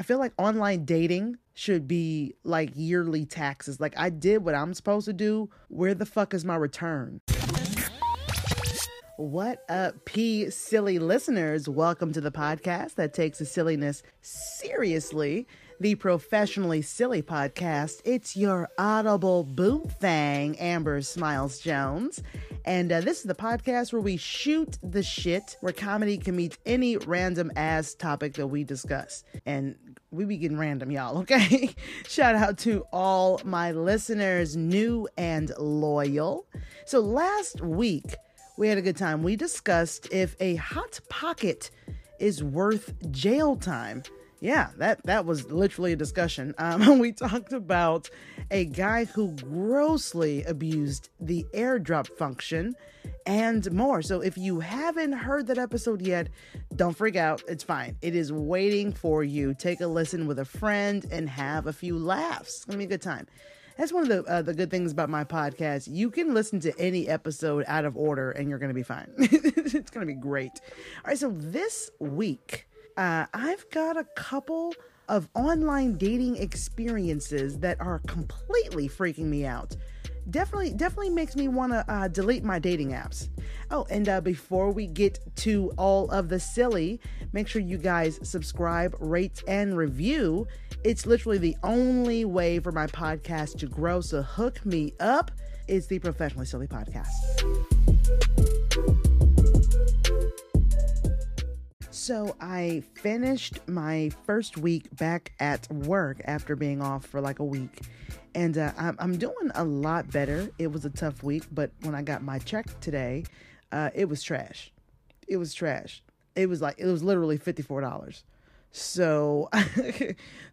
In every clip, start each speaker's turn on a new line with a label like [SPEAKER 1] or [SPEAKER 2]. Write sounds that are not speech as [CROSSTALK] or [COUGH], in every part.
[SPEAKER 1] I feel like online dating should be like yearly taxes. Like I did what I'm supposed to do. Where the fuck is my return? What up, P silly listeners? Welcome to the podcast that takes the silliness seriously. The professionally silly podcast. It's your audible boo thing, Amber Smiles Jones. And uh, this is the podcast where we shoot the shit, where comedy can meet any random ass topic that we discuss. And we be getting random, y'all, [LAUGHS] okay? Shout out to all my listeners, new and loyal. So last week, we had a good time. We discussed if a hot pocket is worth jail time. Yeah, that that was literally a discussion. Um, [LAUGHS] we talked about a guy who grossly abused the airdrop function and more. So if you haven't heard that episode yet, don't freak out. It's fine. It is waiting for you. Take a listen with a friend and have a few laughs. It's gonna be a good time that's one of the uh, the good things about my podcast. You can listen to any episode out of order, and you're to be fine. [LAUGHS] it's to be great. All right, so this week, uh, I've got a couple of online dating experiences that are completely freaking me out. Definitely definitely makes me want to uh, delete my dating apps. Oh and uh, before we get to all of the silly make sure you guys subscribe rate and review. It's literally the only way for my podcast to grow so hook me up. It's the professionally silly podcast so I finished my first week back at work after being off for like a week and uh, I'm, doing a lot better. It was a tough week, but when I got my check today, uh, it was trash. It was trash. It was like, it was literally $54. So, [LAUGHS]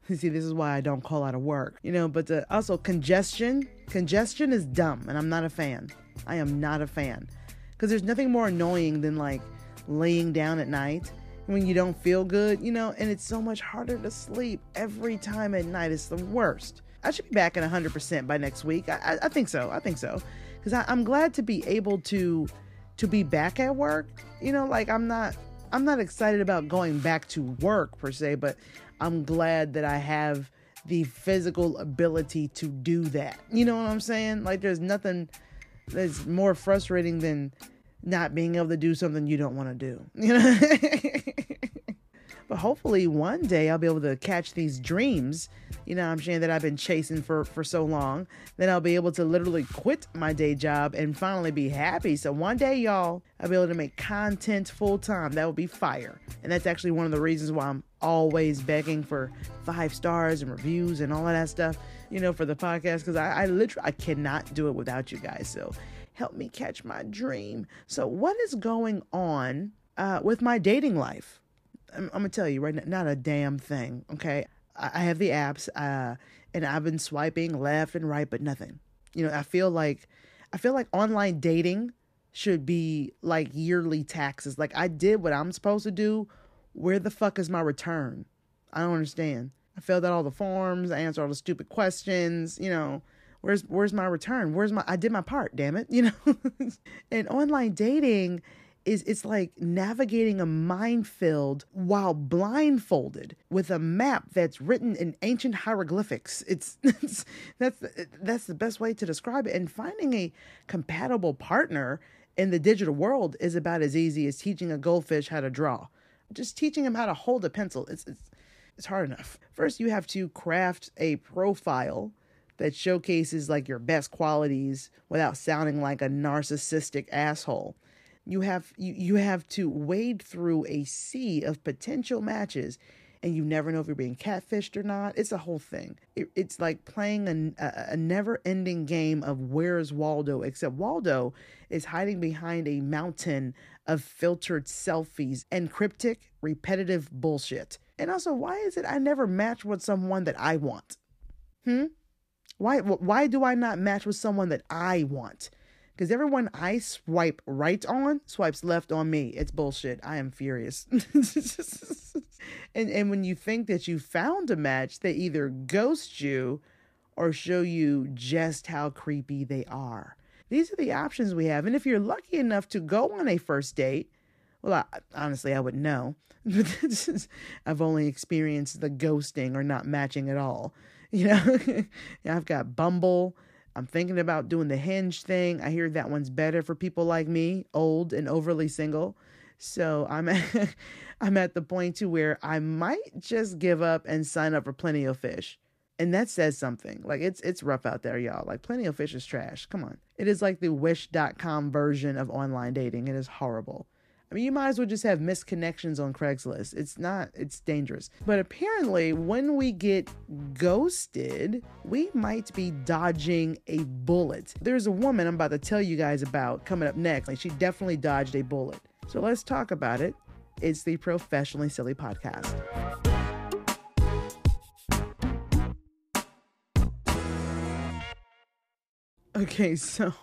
[SPEAKER 1] see, this is why I don't call out of work, you know. But uh, also, congestion, congestion is dumb, and I'm not a fan. I am not a fan because there's nothing more annoying than like laying down at night when you don't feel good, you know. And it's so much harder to sleep every time at night. It's the worst. I should be back at 100% by next week. I, I, think so. I think so. Because I'm glad to be able to to be back at work. You know, like I'm not I'm not excited about going back to work per se, but I'm glad that I have the physical ability to do that. You know what I'm saying? Like there's nothing that's more frustrating than not being able to do something you don't want to do. [LAUGHS] You know? But hopefully one day I'll be able to catch these dreams, you know I'm saying, that I've been chasing for, for so long. Then I'll be able to literally quit my day job and finally be happy. So one day, y'all, I'll be able to make content full time. That would be fire. And that's actually one of the reasons why I'm always begging for five stars and reviews and all of that stuff, you know, for the podcast. Because I, I literally I cannot do it without you guys. So help me catch my dream. So what is going on uh, with my dating life? I'm, I'm, gonna tell you right now, not a damn thing. Okay, I, I have the apps, uh, and I've been swiping left and right, but nothing. You know, I feel like, I feel like online dating should be like yearly taxes. Like I did what I'm supposed to do. Where the fuck is my return? I don't understand. I filled out all the forms, I answered all the stupid questions, you know. Where's where's my return? Where's my I did my part, damn it, [LAUGHS] you know. and online dating is it's like navigating a minefield while blindfolded with a map that's written in ancient hieroglyphics. It's, [LAUGHS] it's that's that's the best way to describe it. And finding a compatible partner in the digital world is about as easy as teaching a goldfish how to draw. Just teaching him how to hold a pencil. It's it's it's hard enough. First, you have to craft a profile that showcases like your best qualities without sounding like a narcissistic asshole you have you, you have to wade through a sea of potential matches and you never know if you're being catfished or not. It's a whole thing. It, it's like playing a, a never ending game of where's Waldo, except Waldo is hiding behind a mountain of filtered selfies and cryptic, repetitive bullshit. And also, why is it I never match with someone that I want? Hmm? Why, why do I not match with someone that I want? Because everyone I swipe right on swipes left on me. It's bullshit. I am furious. [LAUGHS] and and when you think that you found a match, they either ghost you or show you just how creepy they are. These are the options we have. And if you're lucky enough to go on a first date, Well, I, honestly, I would know. [LAUGHS] I've only experienced the ghosting or not matching at all. [LAUGHS] You know, I've got Bumble. I'm thinking about doing the Hinge thing. I hear that one's better for people like me, old and overly single. So I'm at, [LAUGHS] I'm at the point to where I might just give up and sign up for Plenty of Fish. And that says something. Like it's it's rough out there, y'all. Like Plenty of Fish is trash. Come on. It is like the wish.com version of online dating. It is horrible. I mean, you might as well just have missed connections on Craigslist. It's not, it's dangerous. But apparently, when we get ghosted, we might be dodging a bullet. There's a woman I'm about to tell you guys about coming up next. Like, she definitely dodged a bullet. So let's talk about it. It's the Professionally Silly Podcast. Okay, [LAUGHS] so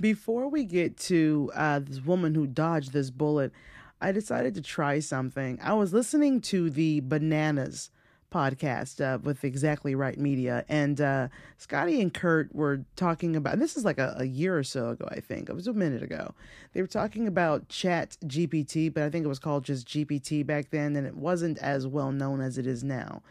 [SPEAKER 1] before we get to uh, this woman who dodged this bullet, I decided to try something. I was listening to the Bananas podcast uh, with Exactly Right Media, and uh, Scotty and Kurt were talking about. This is like a, a, year or so ago, I think. It was a minute ago. They were talking about Chat GPT, but I think it was called just GPT back then, and it wasn't as well known as it is now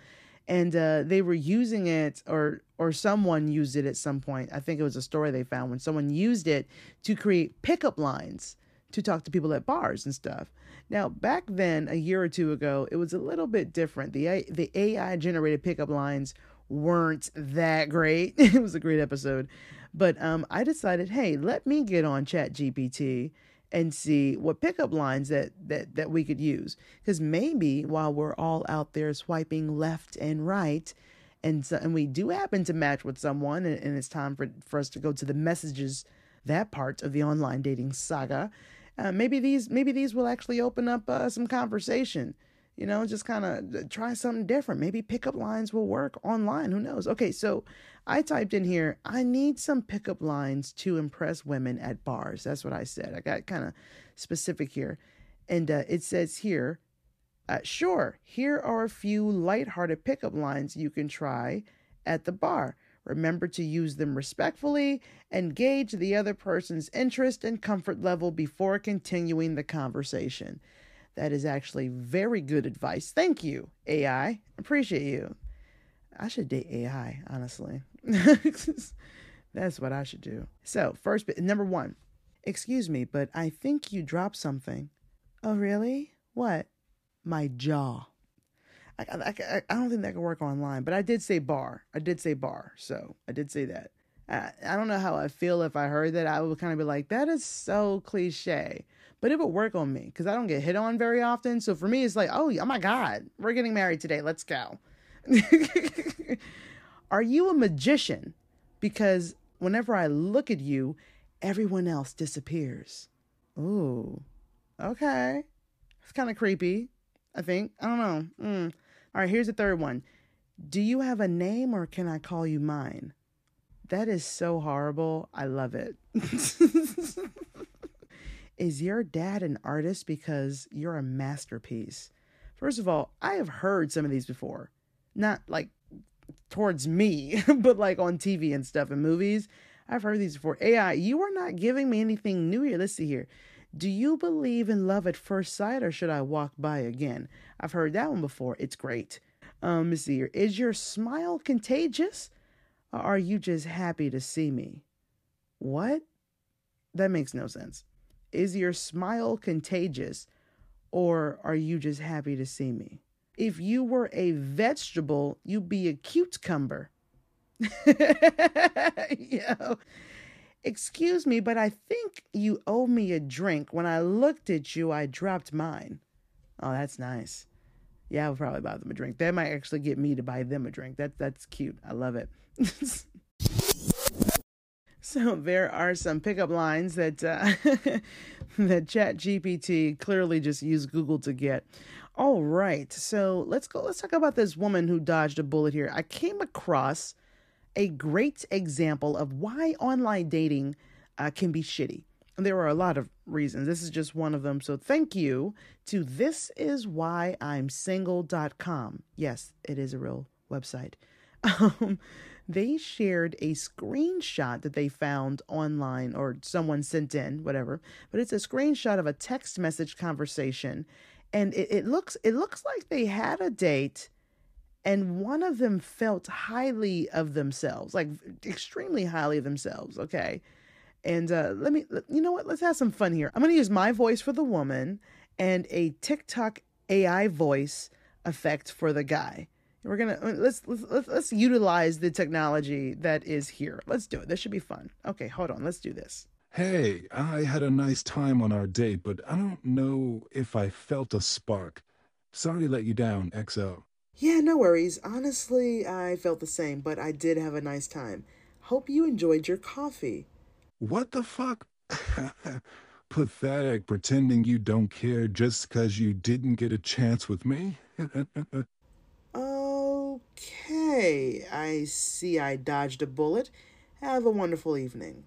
[SPEAKER 1] and uh, they were using it or or someone used it at some point. I think it was a story they found when someone used it to create pickup lines to talk to people at bars and stuff. Now back then a year or two ago it was a little bit different. The the ai generated pickup lines weren't that great. [LAUGHS] It was a great episode. But um, i decided hey let me get on chat gpt and see what pickup lines that that that we could use. Because maybe while we're all out there swiping left and right and so, and we do happen to match with someone and, and, it's time for for us to go to the messages that part of the online dating saga uh, maybe these maybe these will actually open up uh, some conversation you know, just kind of try something different. Maybe pickup lines will work online. Who knows? Okay, so I typed in here, I need some pickup lines to impress women at bars. That's what I said. I got kind of specific here. And uh, it says here, uh, sure, here are a few lighthearted pickup lines you can try at the bar. Remember to use them respectfully and gauge the other person's interest and comfort level before continuing the conversation. That is actually very good advice. Thank you, AI. Appreciate you. I should date AI, honestly. [LAUGHS] That's what I should do. So, first bit, number one. Excuse me, but I think you dropped something. Oh, really? What? My jaw. I, I, I don't think that could work online, but I did say bar. I did say bar, so I did say that. I, I don't know how I feel if I heard that. I would kind of be like, that is so cliche but it would work on me because I don't get hit on very often. So for me, it's like, oh, oh my God, we're getting married today. Let's go. [LAUGHS] Are you a magician? Because whenever I look at you, everyone else disappears. Ooh, okay. It's kind of creepy, I think. I don't know. Mm. All right, here's the third one. Do you have a name or can I call you mine? That is so horrible. I love it. [LAUGHS] Is your dad an artist because you're a masterpiece? First of all, I have heard some of these before. Not like towards me, [LAUGHS] but like on TV and stuff and movies. I've heard these before. AI, you are not giving me anything new here. Let's see here. Do you believe in love at first sight or should I walk by again? I've heard that one before. It's great. Um, let's see here. Is your smile contagious or are you just happy to see me? What? That makes no sense. Is your smile contagious or are you just happy to see me? If you were a vegetable, you'd be a cucumber. [LAUGHS] yeah. Excuse me, but I think you owe me a drink. When I looked at you, I dropped mine. Oh, that's nice. Yeah, I'll probably buy them a drink. That might actually get me to buy them a drink. That that's cute. I love it. [LAUGHS] So there are some pickup lines that uh, [LAUGHS] that Chat GPT clearly just used Google to get. All right, so let's go. Let's talk about this woman who dodged a bullet here. I came across a great example of why online dating uh, can be shitty. And There are a lot of reasons. This is just one of them. So thank you to this is why I'm single.com. Yes, it is a real website. [LAUGHS] Um, they shared a screenshot that they found online or someone sent in, whatever. But it's a screenshot of a text message conversation, and it, it looks it looks like they had a date, and one of them felt highly of themselves, like extremely highly of themselves. Okay, and uh, let me, you know what? Let's have some fun here. I'm going to use my voice for the woman and a TikTok AI voice effect for the guy. We're gonna uh, let's let's let's utilize the technology that is here. Let's do it. This should be fun. Okay, hold on. Let's do this.
[SPEAKER 2] Hey, I had a nice time on our date, but I don't know if I felt a spark. Sorry to let you down, XO.
[SPEAKER 1] Yeah, no worries. Honestly, I felt the same, but I did have a nice time. Hope you enjoyed your coffee.
[SPEAKER 2] What the fuck? [LAUGHS] Pathetic pretending you don't care just because you didn't get a chance with me? [LAUGHS]
[SPEAKER 1] okay, I see I dodged a bullet. Have a wonderful evening.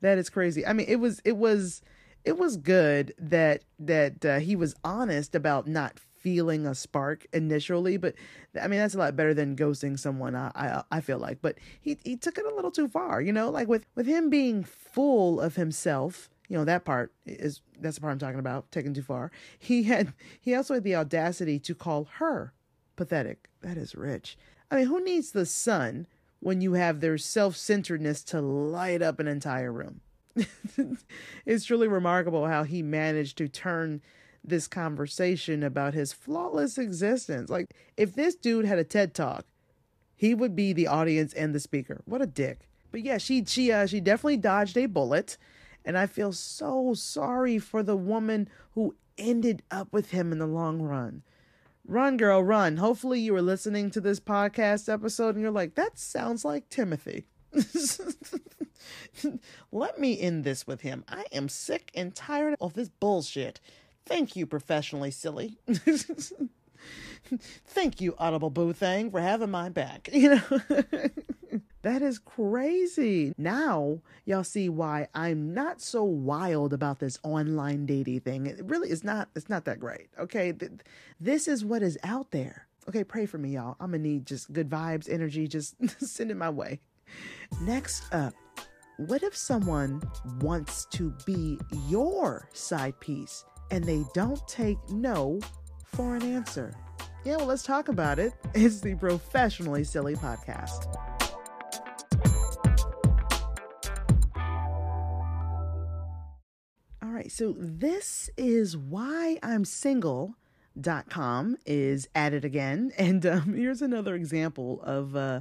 [SPEAKER 1] That is crazy. I mean, it was it was it was good that that uh, he was honest about not feeling a spark initially, but I mean that's a lot better than ghosting someone. I I, I feel like, but he he took it a little too far. You know, like with with him being full of himself. You know that part is that's the part I'm talking about. Taken too far. He had he also had the audacity to call her pathetic. That is rich. I mean, who needs the sun when you have their self centeredness to light up an entire room? [LAUGHS] it's truly remarkable how he managed to turn this conversation about his flawless existence. Like, if this dude had a TED talk, he would be the audience and the speaker. What a dick. But yeah, she she uh she definitely dodged a bullet, and I feel so sorry for the woman who ended up with him in the long run. Run, girl, run. Hopefully, you were listening to this podcast episode and you're like, that sounds like Timothy. [LAUGHS] Let me end this with him. I am sick and tired of this bullshit. Thank you, professionally silly. [LAUGHS] Thank you, Audible Boo Thing, for having my back. [LAUGHS] You know, that is crazy. Now, y'all see why I'm not so wild about this online dating thing. It really is not, it's not that great. Okay. This is what is out there. Okay. Pray for me, y'all. I'm going to need just good vibes, energy. Just [LAUGHS] send it my way. Next up, what if someone wants to be your side piece? and they don't take no for an answer. Yeah, well, let's talk about it. It's the Professionally Silly Podcast. Right, so this is why I'm single.com is at it again. [LAUGHS] And um, here's another example of, uh,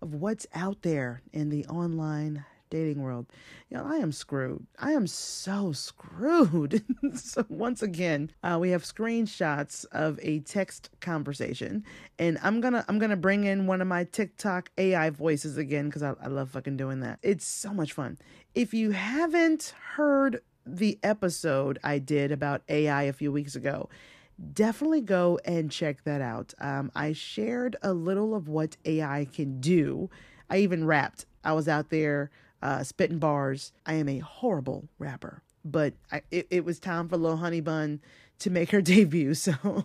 [SPEAKER 1] of what's out there in the online dating world. You know, I am screwed. I am so screwed. [LAUGHS] so once again, uh, we have screenshots of a text conversation, and I'm gonna I'm gonna bring in one of my TikTok AI voices again because I, I love fucking doing that. It's so much fun. If you haven't heard the episode I did about AI a few weeks ago, definitely go and check that out. Um, I shared a little of what AI can do. I even rapped. I was out there uh, spitting bars. I am a horrible rapper, but I, it, it was time for Lil Honey Bun to make her [LAUGHS] debut. So, [LAUGHS]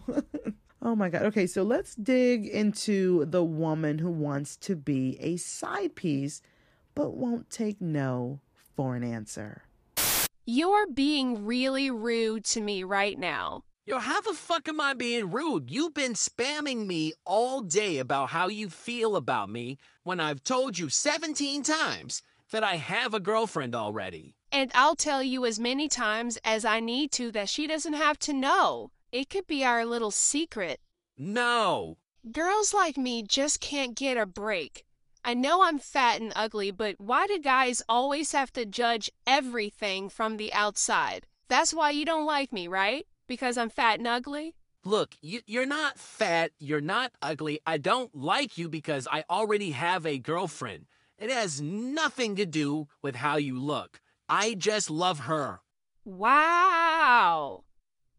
[SPEAKER 1] oh my God. Okay, so let's dig into the woman who wants to be a side piece, but won't take no for an answer.
[SPEAKER 3] You're being really rude to me right now.
[SPEAKER 4] Yo, how the fuck am I being rude? You've been spamming me all day about how you feel about me when I've told you 17 times that I have a girlfriend already.
[SPEAKER 3] And I'll tell you as many times as I need to that she doesn't have to know. It could be our little secret.
[SPEAKER 4] No.
[SPEAKER 3] Girls like me just can't get a break. I know I'm fat and ugly, but why do guys always have to judge everything from the outside? That's why you don't like me, right? Because I'm fat and ugly?
[SPEAKER 4] Look, you, are not fat, you're not ugly. I don't like you because I already have a girlfriend. It has nothing to do with how you look. I just love her.
[SPEAKER 3] Wow.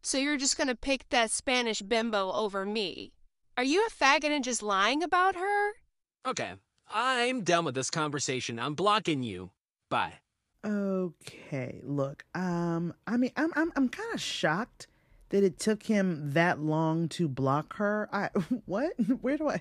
[SPEAKER 3] So you're just gonna pick that Spanish bimbo over me? Are you a faggot and just lying about her?
[SPEAKER 4] Okay, I'm done with this conversation. I'm blocking you. Bye.
[SPEAKER 1] Okay, look, um, I mean, I'm I'm I'm kind of shocked that it took him that long to block her. I [LAUGHS] what? Where do I?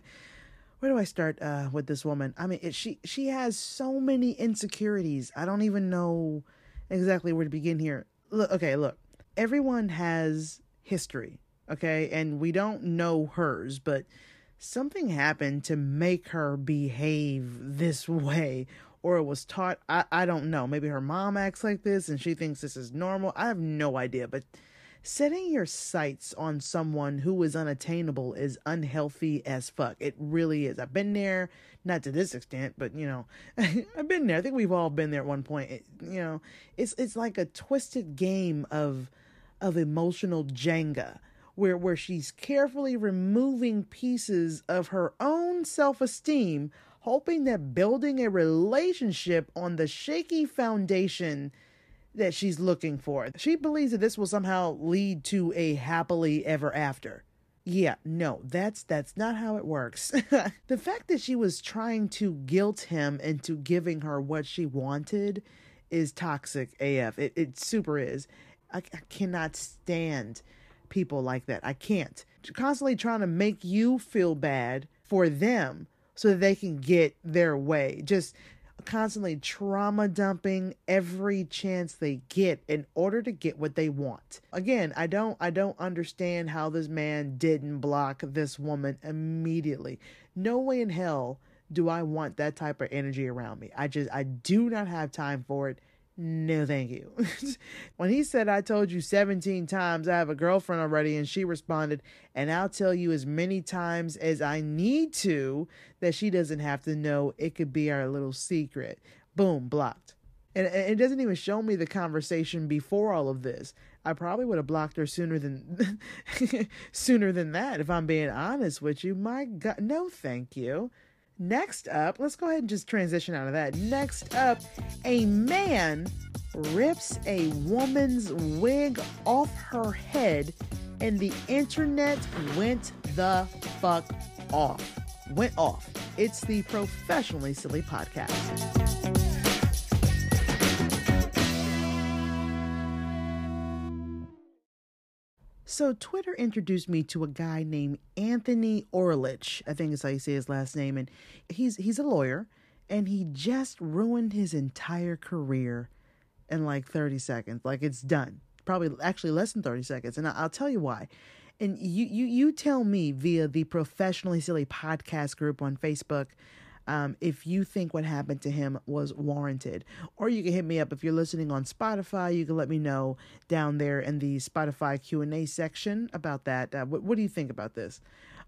[SPEAKER 1] where do I start uh, with this woman? I mean, it, she she has so many insecurities. I don't even know exactly where to begin here. Look, okay, look. Everyone has history, okay, and we don't know hers, but something happened to make her behave this [LAUGHS] way or it was taught I, I don't know. Maybe her mom acts like this and she thinks this is normal. I have no idea but setting your sights on someone who is unattainable is unhealthy as fuck. It really is. I've been there not to this extent but you know [LAUGHS] i've been there. I think we've all been there at one point. It, you know it's it's like a twisted game of of emotional jenga where where she's carefully removing pieces of her own self-esteem hoping that building a relationship on the shaky foundation that she's looking for. She believes that this will somehow lead to a happily ever after. Yeah, no, that's that's not how it works. [LAUGHS] the fact that she was trying to guilt him into giving her what she wanted is toxic AF. It it super is. I, I cannot stand people like that. I can't. Constantly trying to make you feel bad for them so that they can get their way. Just constantly trauma dumping every chance they get in order to get what they want. Again, I don't I don't understand how this man didn't block this woman immediately. No way in hell do I want that type of energy around me. I just I do not have time for it. No, thank you. [LAUGHS] when he said, I told you 17 times I have a girlfriend already, and she responded, and I'll tell you as many times as I need to that she doesn't have to know. It could be our little secret. Boom, blocked. And it doesn't even show me the conversation before all of this. I probably would have blocked her sooner than [LAUGHS] sooner than that if I'm being honest with you. My god, no thank you. Next up, let's go ahead and just transition out of that. Next up, a man rips a woman's wig off her head, and the internet went the fuck off. Went off. It's the Professionally Silly Podcast. So Twitter introduced me to a guy named Anthony Orlich. I think is how you say his last name, and he's he's a lawyer, and he just ruined his entire career in like 30 seconds. Like it's done. Probably actually less than 30 seconds, and I'll tell you why. And you you you tell me via the Professionally Silly podcast group on Facebook um, if you think what happened to him was warranted. Or you can hit me up if you're listening on Spotify. You can let me know down there in the Spotify Q and A section about that. Uh, what, what do you think about this?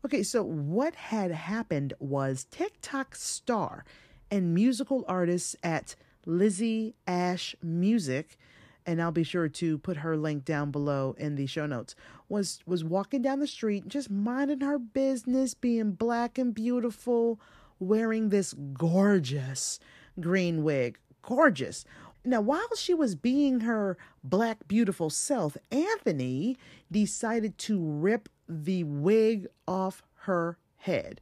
[SPEAKER 1] Okay, so what had happened was TikTok star and musical artist at Lizzy Ash Music and I'll be sure to put her link down below in the show notes, was was walking down the street just minding her business, being black and beautiful, wearing this gorgeous green wig. Gorgeous. Now, while she was being her black, beautiful self, Anthony decided to rip the wig off her head.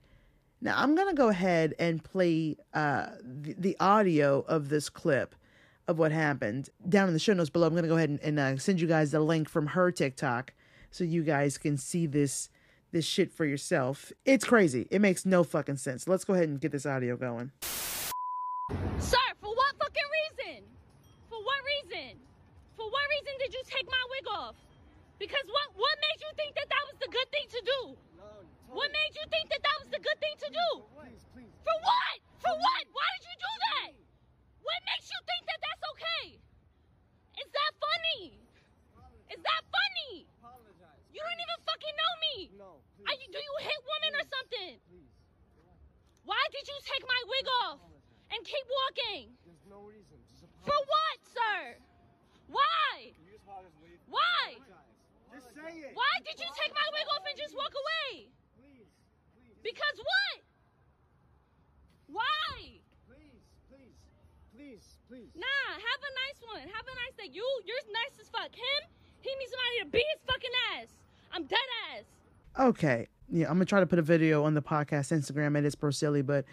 [SPEAKER 1] Now, I'm going to go ahead and play uh, the, the, audio of this clip of what happened down in the show notes below. I'm going to go ahead and, and uh, send you guys the link from her TikTok so you guys can see this this shit for yourself. It's crazy. It makes no fucking sense. Let's go ahead and get this audio going.
[SPEAKER 5] Sir, for what fucking reason? For what reason? For what reason did you take my wig off? Because what what made you think that that was the good thing to do? What made you think that that was the good thing to do? For what? For what? Why did you do that? What makes you think that that's okay? Is that funny? Is that funny? You don't even fucking know me. No. Please. You, do you hit women please. or something? Please. Why did you take my wig off and keep walking?
[SPEAKER 6] There's no reason.
[SPEAKER 5] For what, sir? Why? Why?
[SPEAKER 6] Just say it.
[SPEAKER 5] Why did you take my wig off and just walk away?
[SPEAKER 6] Please. Please.
[SPEAKER 5] Because what? Why?
[SPEAKER 6] Please, please, please, please.
[SPEAKER 5] Nah, have a nice one. Have a nice day. You, you're nice as fuck. Him, he needs somebody to beat his fucking ass. I'm dead ass.
[SPEAKER 1] Okay. Yeah, I'm gonna try to put a video on the podcast Instagram at it's pro silly, but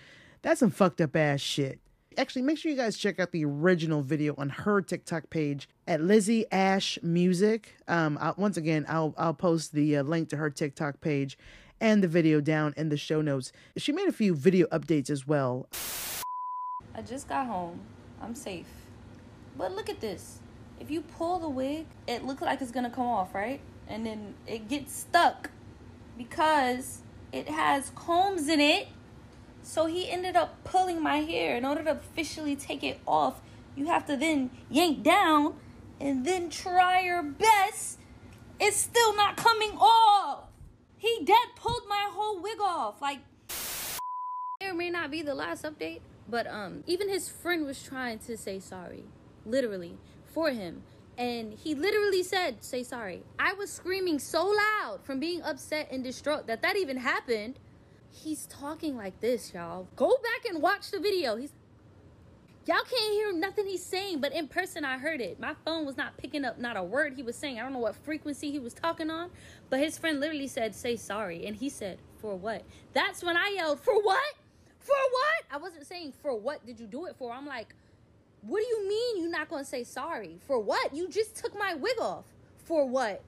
[SPEAKER 1] that's some fucked up ass shit. Actually, make sure you guys check out the original video on her TikTok page at Lizzy Ash Music. Um, I'll, once again, I'll I'll post the uh, link to her TikTok page and the video down in the show notes. She made a few video updates as well.
[SPEAKER 7] I just got home. I'm safe. But look at this. If you pull the wig, it looks like it's gonna come off, right? And then it gets stuck because it has combs in it. So he ended up pulling my hair. In order to officially take it off, you have to then yank down and then try your best. It's still not coming off. He dead pulled my whole wig off. Like, it may not be the last update, but um, even his friend was trying to say sorry, literally, for him. And he literally said, say sorry. I was screaming so loud from being upset and distraught that that even happened. He's talking like this, y'all. Go back and watch the video. He's Y'all can't hear nothing he's saying, but in person I heard it. My phone was not picking up not a word he was saying. I don't know what frequency he was talking on, but his friend literally said, "Say sorry," and he said, "For what?" That's when I yelled, "For what? For what?" I wasn't saying, "For what did you do it for?" I'm like, "What do you mean you're not going to say sorry? For what? You just took my wig off. For what?"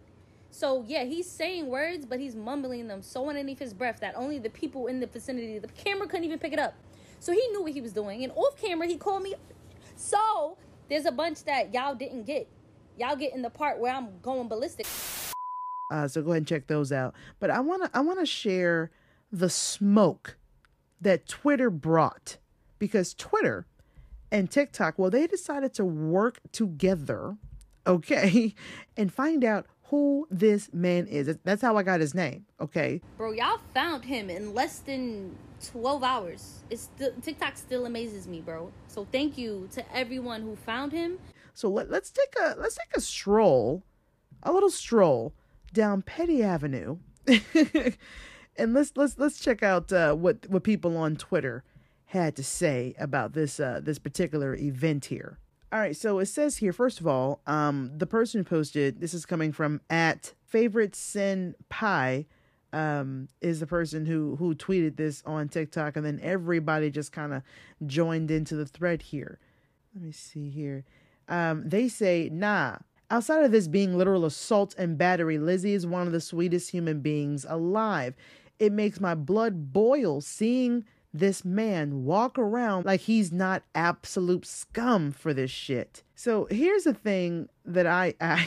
[SPEAKER 7] So yeah, he's saying words, but he's mumbling them so underneath his breath that only the people in the vicinity, the camera couldn't even pick it up. So he knew what he was doing. And off camera, he called me. So there's a bunch that y'all didn't get. Y'all get in the part where I'm going ballistic.
[SPEAKER 1] Uh, so go ahead and check those out. But I wanna I wanna share the smoke that Twitter brought because Twitter and TikTok, well, they decided to work together, okay, [LAUGHS] and find out who this man is. That's how I got his name, okay?
[SPEAKER 7] Bro, y'all found him in less than 12 hours. It's still, TikTok still amazes me, bro. So thank you to everyone who found him.
[SPEAKER 1] So let, let's take a let's take a stroll, a little stroll down Petty Avenue, [LAUGHS] and let's let's let's check out uh, what what people on Twitter had to say about this uh, this particular event here. All right, so it says here first of all, um, the person posted this is coming from at favorite sin pie um, is the person who who tweeted this on TikTok, and then everybody just kind of joined into the thread here. Let me see here. Um, they say, nah. Outside of this being literal assault and battery, Lizzy is one of the sweetest human beings alive. It makes my blood boil seeing this man walk around like he's not absolute scum for this shit. So here's the thing that I, [LAUGHS] I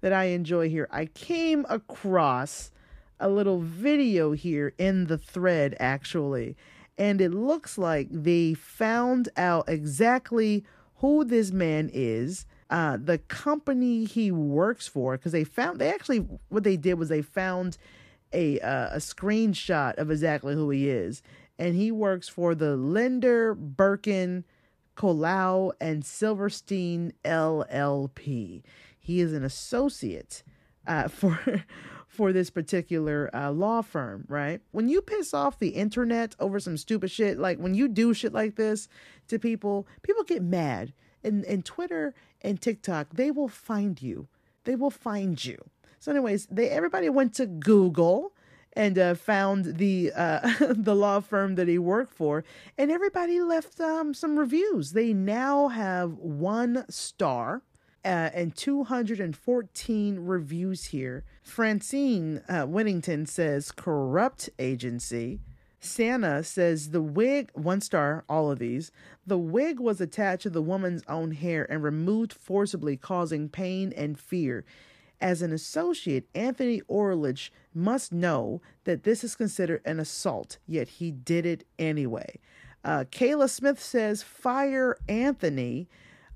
[SPEAKER 1] that I enjoy here. I came across a little video here in the thread actually, and it looks like they found out exactly who this man is. Uh, the company he works for, because they found they actually what they did was they found a uh, a screenshot of exactly who he is, and he works for the Linder Birkin Colau and Silverstein LLP. He is an associate uh, [LAUGHS] for for this particular uh, law firm, right? When you piss off the internet over some stupid shit, like when you do shit like this to people, people get mad. And, and Twitter and TikTok, they will find you. They will find you. So, anyways, they everybody went to Google and uh, found the uh, [LAUGHS] the law firm that he worked for, and everybody left um, some reviews. They now have one star uh, and 214 reviews here. Francine uh, Whittington says corrupt agency. Santa says the wig, one star, all of these. The wig was attached to the woman's own hair and removed forcibly, causing pain and fear. As an associate, Anthony Orlich must know that this is considered an assault, yet he did it anyway. Uh, Kayla Smith says, Fire Anthony.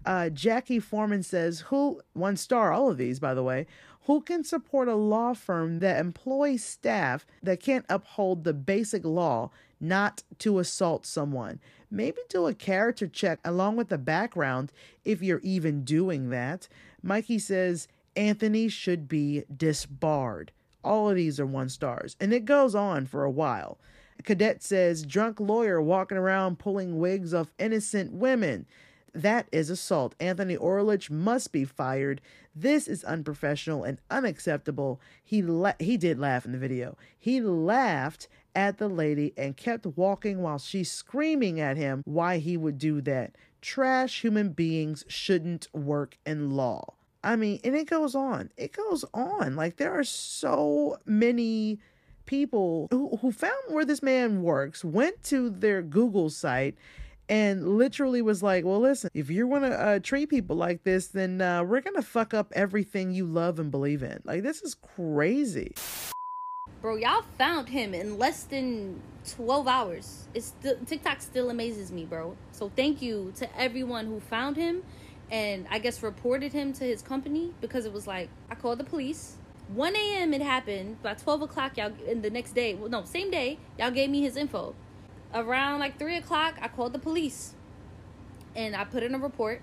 [SPEAKER 1] Uh, Jackie Foreman says, Who, one star, all of these, by the way, who can support a law firm that employs staff that can't uphold the basic law not to assault someone? Maybe do a character check along with the background if you're even doing that. Mikey says, Anthony should be disbarred. All of these are one stars, and it goes on for a while. Cadet says, drunk lawyer walking around pulling wigs off innocent women. That is assault. Anthony Orlich must be fired. This is unprofessional and unacceptable. He la- he did laugh in the video. He laughed at the lady and kept walking while she's screaming at him why he would do that. Trash human beings shouldn't work in law. I mean, and it goes on. It goes on. Like there are so many people who, who found where this man works, went to their Google site, and literally was like, well, listen, if you want to uh, treat people like this, then uh, we're to fuck up everything you love and believe in. Like, this is crazy.
[SPEAKER 7] Bro, y'all found him in less than 12 hours. It's TikTok still amazes me, bro. So thank you to everyone who found him and I guess reported him to his company because it was like I called the police. 1 a.m. it happened. By 12 o'clock, y'all in the next day, well, no, same day, y'all gave me his info. Around like 3 o'clock, I called the police and I put in a report.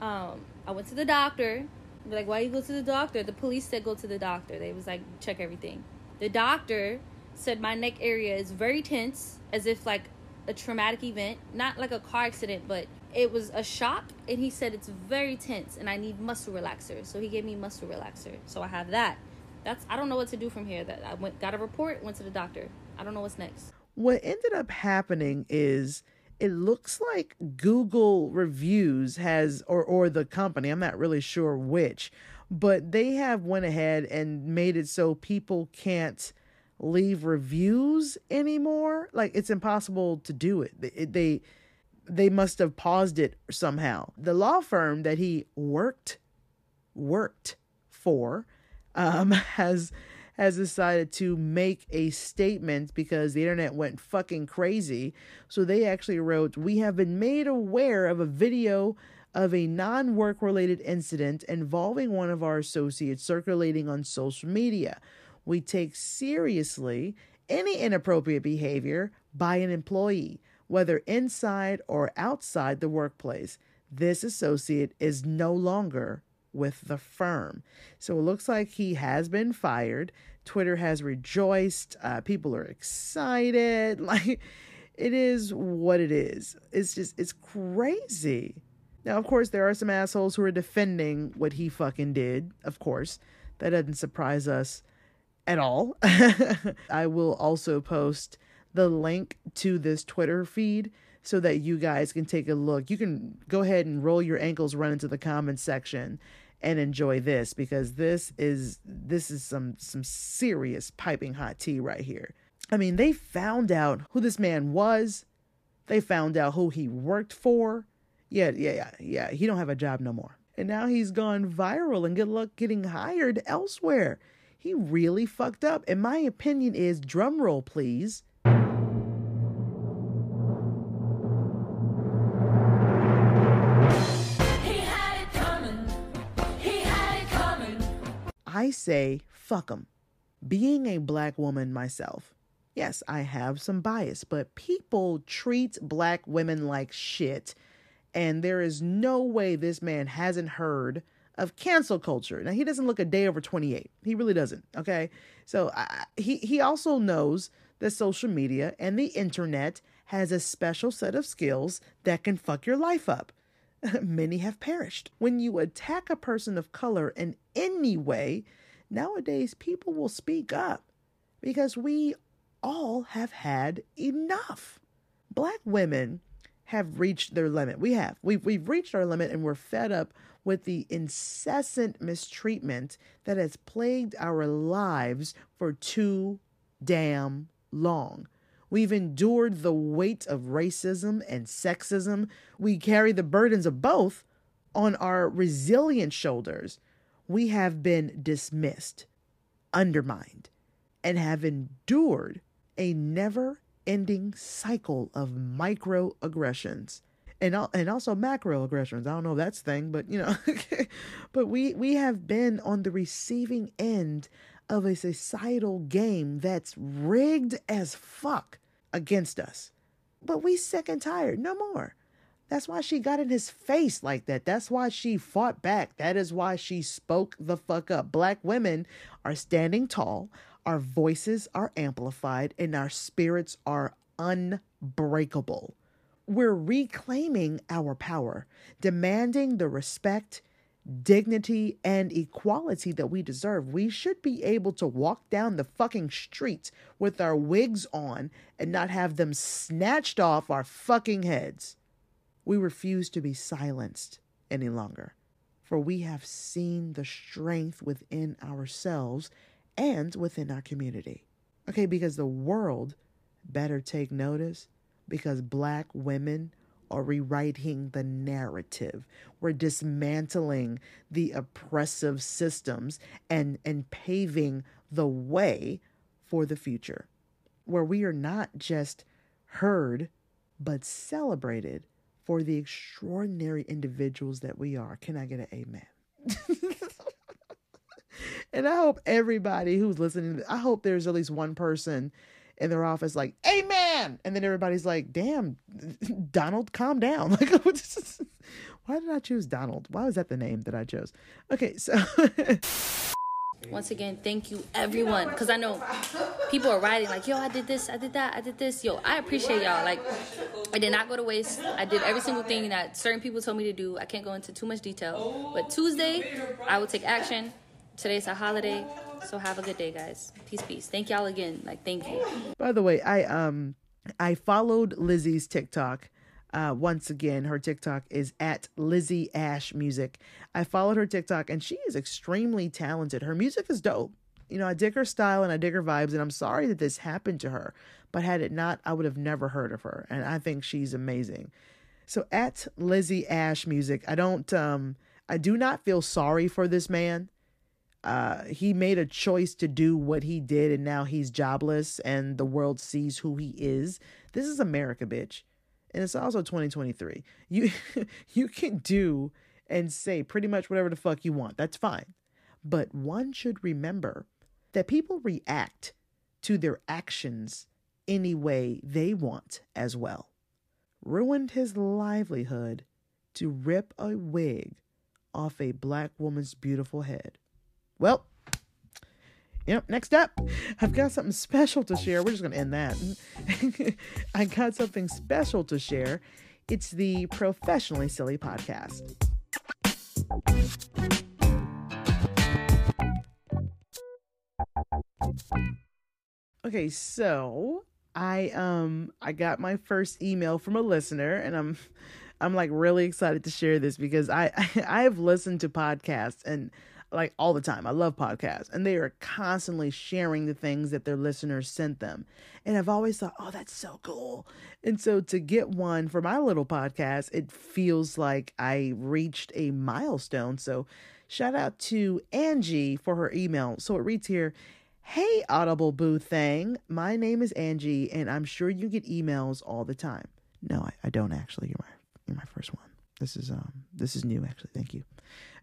[SPEAKER 7] Um, I went to the doctor. Like, why you go to the doctor? The police said go to the doctor. They was like check everything. The doctor said my neck area is very tense, as if like a traumatic event, not like a car accident, but it was a shock and he said it's very tense and I need muscle relaxer. So he gave me muscle relaxer. So I have that. That's I don't know what to do from here. That I went got a report, went to the doctor. I don't know what's next.
[SPEAKER 1] What ended up happening is it looks like Google reviews has or or the company, I'm not really sure which, but they have went ahead and made it so people can't leave reviews anymore. Like it's impossible to do it. They, they they must have paused it somehow. The law firm that he worked worked for um, [LAUGHS] has has decided to make a statement because the internet went fucking crazy. So they actually wrote, "We have been made aware of a video of a non-work related incident involving one of our associates circulating on social media. We take seriously any inappropriate behavior by an employee." Whether inside or outside the workplace. This associate is no longer with the firm. So it looks like he has been fired. Twitter has rejoiced. Uh, people are excited. [LAUGHS] Like, it is what it is. It's just, it's crazy. Now, of course, there are some assholes who are defending what he fucking did. Of course, that doesn't surprise us at all. [LAUGHS] I will also post the link to this Twitter feed so that you guys can take a look. You can go ahead and roll your ankles, run into the comments section and enjoy this because this is this is some some serious piping hot tea right here. I mean, they found out who this man was. They found out who he worked for. Yeah, yeah, yeah, yeah. He don't have a job no more. And now he's gone viral and good luck getting hired elsewhere. He really fucked up. And my opinion is drum roll, please. I say, fuck them. Being a black woman myself, yes, I have some bias, but people treat black women like shit. And there is no way this man hasn't heard of cancel culture. Now, he doesn't look a day over 28. He really doesn't. Okay. So he, he also knows that social media and the internet has a special set of skills that can fuck your life up. [LAUGHS] many have perished. When you attack a person of color in any way, nowadays people will speak up because we all have had enough. Black women have reached their limit. We have. We've, we've reached our limit and we're fed up with the incessant mistreatment that has plagued our lives for too damn long. We've endured the weight of racism and sexism. We carry the burdens of both on our resilient shoulders. We have been dismissed, undermined, and have endured a never ending cycle of microaggressions and and also macroaggressions. I don't know if that's thing, but you know, [LAUGHS] but we we have been on the receiving end of a societal game that's rigged as fuck against us. But we sick and tired. No more. That's why she got in his face like that. That's why she fought back. That is why she spoke the fuck up. Black women are standing tall. Our voices are amplified and our spirits are unbreakable. We're reclaiming our power, demanding the respect dignity and equality that we deserve. We should be able to walk down the fucking streets with our wigs on and not have them snatched off our fucking heads. We refuse to be silenced any longer, for we have seen the strength within ourselves and within our community. Okay, because the world better take notice because black women are rewriting the narrative. We're dismantling the oppressive systems and, and paving the way for the future, where we are not just heard, but celebrated for the extraordinary individuals that we are. Can I get an amen? [LAUGHS] and I hope everybody who's listening, I hope there's at least one person in their office like, amen. And then everybody's like, damn, [LAUGHS] Donald, calm down. [LAUGHS] Like, [LAUGHS] why did I choose Donald? Why was that the name that I chose? Okay, so.
[SPEAKER 7] Once again, thank you everyone, because I know people are writing like, "Yo, I did this, I did that, I did this." Yo, I appreciate y'all. Like, I did not go to waste. I did every single thing that certain people told me to do. I can't go into too much detail, but Tuesday, I will take action. Today's a holiday, so have a good day, guys. Peace, peace. Thank y'all again. Like, thank you.
[SPEAKER 1] By the way, I um I followed Lizzy's TikTok. Uh, once again, her TikTok is at Lizzy Ash Music. I followed her TikTok and she is extremely talented. Her music is dope. You know, I dig her style and I dig her vibes, and I'm sorry that this happened to her. But had it not, I would have never heard of her. And I think she's amazing. So at Lizzy Ash Music, I don't um I do not feel sorry for this man. Uh, he made a choice to do what he did, and now he's jobless, and the world sees who he is. This is America, bitch and it's also 2023. You [LAUGHS] you can do and say pretty much whatever the fuck you want. That's fine. But one should remember that people react to their actions any way they want as well. Ruined his livelihood to rip a wig off a black woman's beautiful head. Well, Yep, next up, I've got something special to share. We're just going to end that. [LAUGHS] I got something special to share. It's the Professionally Silly podcast. Okay, so I um I got my first email from a listener and I'm I'm like really excited to share this because I [LAUGHS] I have listened to podcasts and like all the time. I love podcasts and they are constantly sharing the things that their listeners sent them. And I've always thought, oh, that's so cool. And so to get one for my little podcast, it feels like I reached a milestone. So shout out to Angie for her email. So it reads here, Hey, Audible Boo Thing. My name is Angie, and I'm sure you get emails all the time. No, I, I don't actually. You're my, you're my first one. This is um this is new actually. Thank you.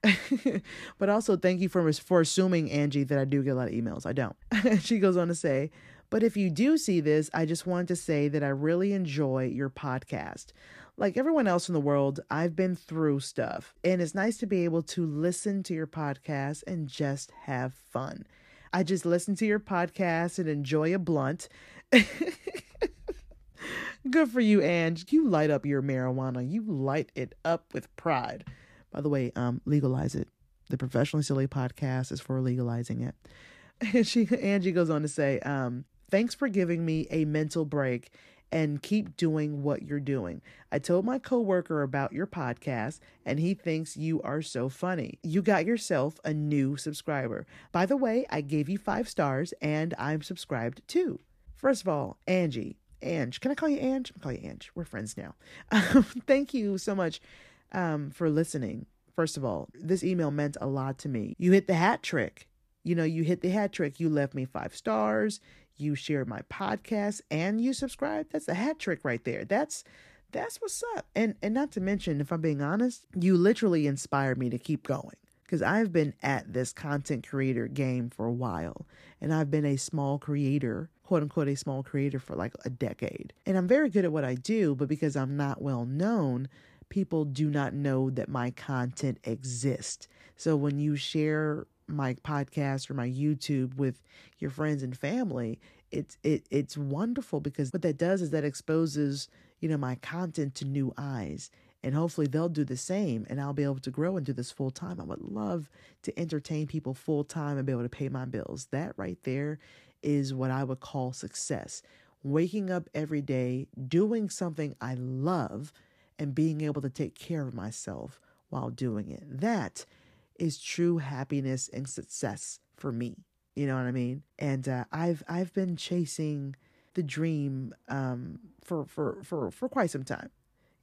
[SPEAKER 1] [LAUGHS] but also thank you for for assuming Angie that I do get a lot of emails. I don't. [LAUGHS] she goes on to say, but if you do see this, I just wanted to say that I really enjoy your podcast. Like everyone else in the world, I've been through stuff, and it's nice to be able to listen to your podcast and just have fun. I just listen to your podcast and enjoy a blunt. [LAUGHS] Good for you, Ange. You light up your marijuana. You light it up with pride. By the way, um, legalize it. The Professionally Silly podcast is for legalizing it. [LAUGHS] And she Angie goes on to say, um, thanks for giving me a mental break and keep doing what you're doing. I told my coworker about your podcast and he thinks you are so funny. You got yourself a new subscriber. By the way, I gave you 5 stars and I'm subscribed too. First of all, Angie, Ange, can I call you Ange? I'll call you Ange. We're friends now. [LAUGHS] Um, thank you so much um, for listening. First of all, this email meant a lot to me. You hit the hat trick. You know, you hit the hat trick. You left me five stars. You shared my podcast and you subscribed. That's a hat trick right there. That's that's what's up. And and not to mention, if I'm being honest, you literally inspired me to keep going because I've been at this content creator game for a while and I've been a small creator, quote unquote, a small creator for like a decade. And I'm very good at what I do, but because I'm not well known, people do not know that my content exists. So when you share my podcast or my YouTube with your friends and family, it's it it's wonderful because what that does is that exposes, you know, my content to new eyes. And hopefully they'll do the same and I'll be able to grow and do this full time. I would love to entertain people full time and be able to pay my bills. That right there is what I would call success. Waking up every day, doing something I love and being able to take care of myself while doing it. That is true happiness and success for me. You know what I mean? And uh, I've I've been chasing the dream um, for for for for quite some time.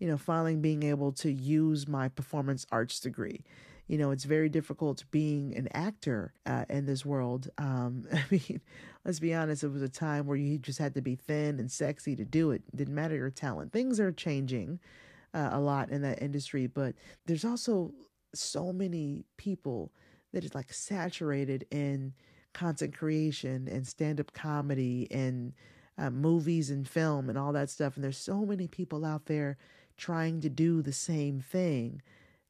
[SPEAKER 1] You know, finally being able to use my performance arts degree. You know, it's very difficult being an actor uh, in this world. Um, [LAUGHS] I mean, let's be honest, it was a time where you just had to be thin and sexy to do it. it didn't matter your talent. Things are changing uh, a lot in that industry, but there's also so many people that is like saturated in content creation and stand up comedy and uh, movies and film and all that stuff. And there's so many people out there trying to do the same thing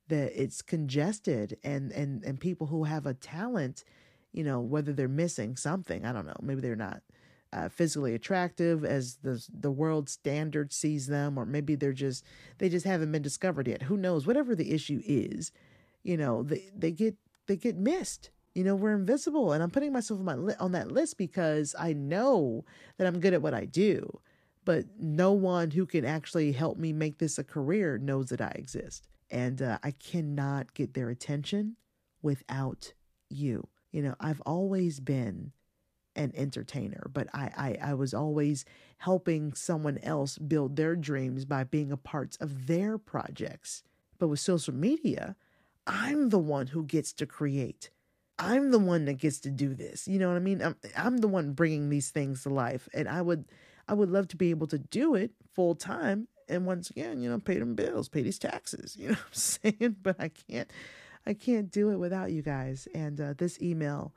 [SPEAKER 1] that it's congested and, and, and people who have a talent, you know, whether they're missing something, I don't know, maybe they're not uh, physically attractive as the the world standard sees them, or maybe they're just they just haven't been discovered yet. Who knows? Whatever the issue is, you know, they they get they get missed you know we're invisible and i'm putting myself on my li- on that list because i know that i'm good at what i do but no one who can actually help me make this a career knows that i exist and uh, i cannot get their attention without you you know i've always been an entertainer but I, I i was always helping someone else build their dreams by being a part of their projects but with social media i'm the one who gets to create I'm the one that gets to do this. You know what I mean? I'm, I'm the one bringing these things to life, and I would I would love to be able to do it full time. And once again, you know, pay them bills, pay these taxes. [LAUGHS] You know what I'm saying? But I can't I can't do it without you guys. And uh, this email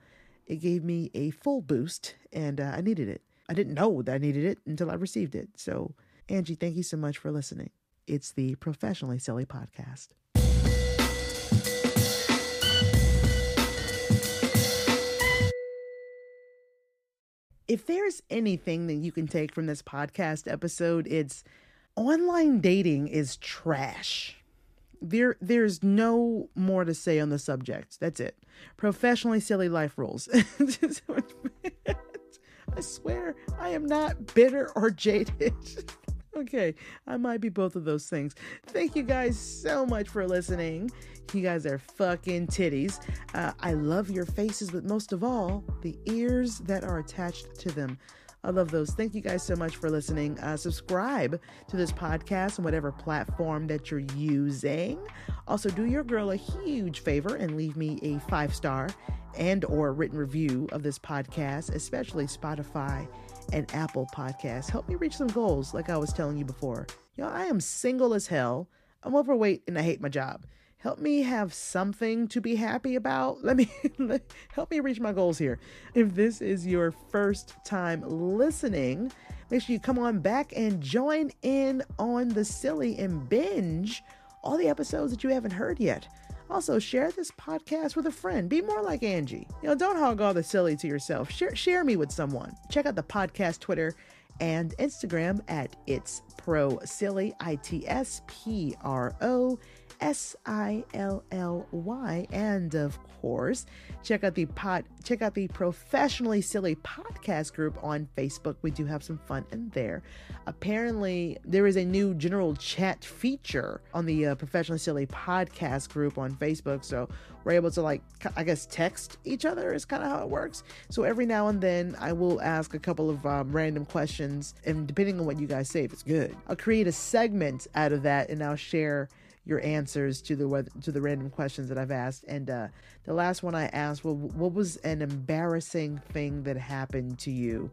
[SPEAKER 1] it gave me a full boost, and uh, I needed it. I didn't know that I needed it until I received it. So, Angie, thank you so much for listening. It's the Professionally Silly Podcast. if there's anything that you can take from this podcast episode, it's online dating is trash. There there's no more to say on the subject. That's it. Professionally silly life rules. [LAUGHS] I swear I am not bitter or jaded. [LAUGHS] okay, I might be both of those things. Thank you guys so much for listening. You guys are fucking titties. Uh, I love your faces, but most of all, the ears that are attached to them. I love those. Thank you guys so much for listening. Uh, subscribe to this podcast on whatever platform that you're using. Also, do your girl a huge favor and leave me a five star and or written review of this podcast, especially Spotify and Apple Podcasts. Help me reach some goals, like I was telling you before. Y'all, I am single as hell. I'm overweight and I hate my job help me have something to be happy about. Let me [LAUGHS] help me reach my goals here. If this is your first time listening, make sure you come on back and join in on the silly and binge all the episodes that you haven't heard yet. Also, share this podcast with a friend. Be more like Angie. You know, don't hog all the silly to yourself. Share, share me with someone. Check out the podcast Twitter and Instagram at It's Pro Silly, I T S P R O S I L L Y. And of course, check out the pod, check out the Professionally Silly podcast group on Facebook. We do have some fun in there. Apparently, there is a new general chat feature on the uh, Professionally Silly podcast group on Facebook. So we're able to like, I guess, text each other is kind of how it works. So every now and then, I will ask a couple of um, random questions, and depending on what you guys say, if it's good, I'll create a segment out of that, and I'll share your answers to the to the random questions that I've asked. And uh, the last one I asked, well, what was an embarrassing thing that happened to you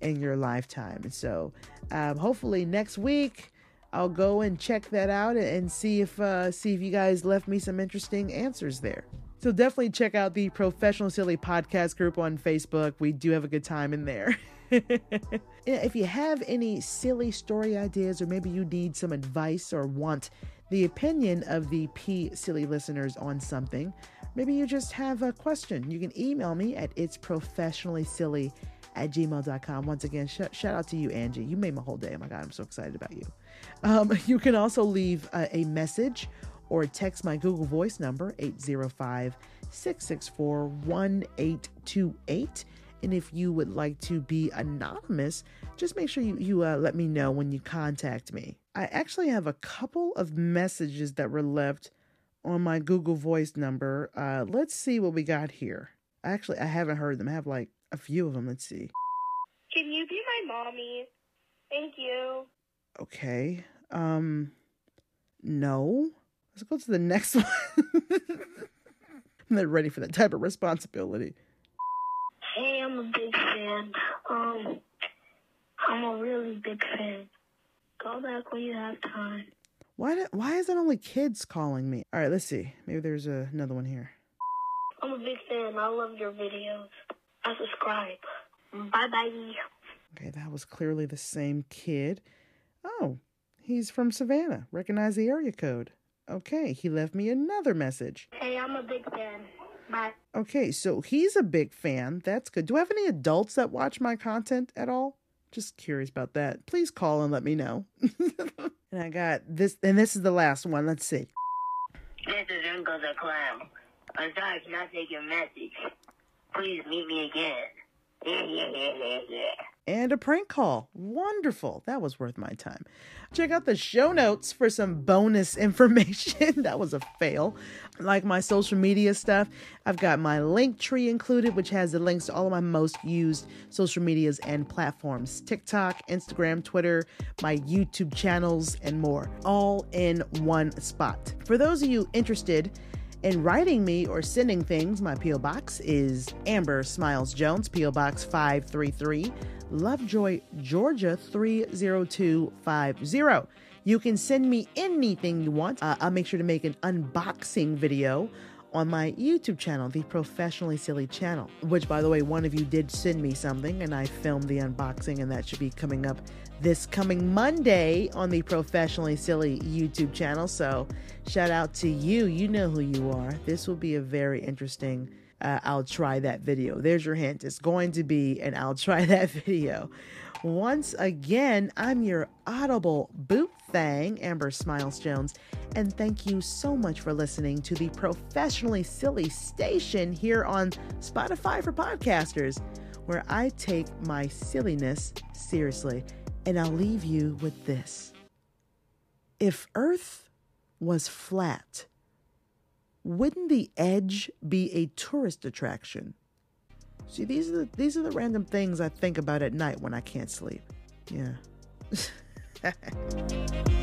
[SPEAKER 1] in your lifetime? So, um, hopefully next week. I'll go and check that out and see if uh, see if you guys left me some interesting answers there. So definitely check out the Professional Silly Podcast group on Facebook. We do have a good time in there. [LAUGHS] if you have any silly story ideas, or maybe you need some advice or want the opinion of the P Silly listeners on something, maybe you just have a question. You can email me at it's professionally silly at gmail.com. Once again, sh- shout out to you, Angie. You made my whole day. Oh my God, I'm so excited about you. Um, [LAUGHS] you can also leave a message or text my Google Voice number, 805 664 1828. And if you would like to be anonymous, just make sure you, you uh, let me know when you contact me. I actually have a couple of messages that were left on my Google Voice number. Uh, let's see what we got here. Actually, I haven't heard them. I have like a few of them. Let's see.
[SPEAKER 8] Can you be my mommy? Thank you.
[SPEAKER 1] Okay. Um, no. Let's go to the next [LAUGHS] one. I'm not ready for that type of responsibility.
[SPEAKER 8] Hey, I'm a big fan. Um, I'm a really big fan. Call back when you have time.
[SPEAKER 1] Why? Do, why is it only kids calling me? All right, let's see. Maybe there's a, another one here.
[SPEAKER 8] I'm a big fan. I love your videos. I subscribe. Mm. Bye bye.
[SPEAKER 1] Okay, that was clearly the same kid. Oh, he's from Savannah. Recognize the area code. Okay, he left me another message.
[SPEAKER 8] Hey, I'm a big fan. Bye.
[SPEAKER 1] Okay, so he's a big fan. That's good. Do I have any adults that watch my content at all? Just curious about that. Please call and let me know. [LAUGHS] and I got this, and this is the last one. Let's see.
[SPEAKER 8] This is Uncle the Clown. I'm sorry for not taking your message. Please meet me again.
[SPEAKER 1] And a prank call. Wonderful. That was worth my time. Check out the show notes for some bonus [LAUGHS] information. that was a fail. Like my social media stuff, I've got my link tree included, which has the links to all of my most used social medias and platforms TikTok, Instagram, Twitter, my YouTube channels, and more, all in one spot. For those of you interested, in writing me or sending things, my P.O. Box is Amber Smiles Jones, P.O. Box 533, Lovejoy, Georgia 30250. You can send me anything you want. Uh, I'll make sure to make an unboxing video on my YouTube channel, the Professionally Silly channel, which, by the way, one of you did send me something and I filmed the unboxing, and that should be coming up this coming Monday on the Professionally Silly YouTube channel. So, shout out to you. You know who you are. This will be a very interesting. Uh, I'll try that video. There's your hint. It's going to be an I'll try [LAUGHS] that video. Once again, I'm your audible boot thang, Amber Smiles Jones, and thank you so much for listening to the Professionally Silly station here on Spotify for Podcasters, where I take my silliness seriously. And I'll leave you with this If Earth was flat, wouldn't the edge be a tourist attraction? See, these are the, these are the random things I think about at night when I can't sleep. Yeah. [LAUGHS]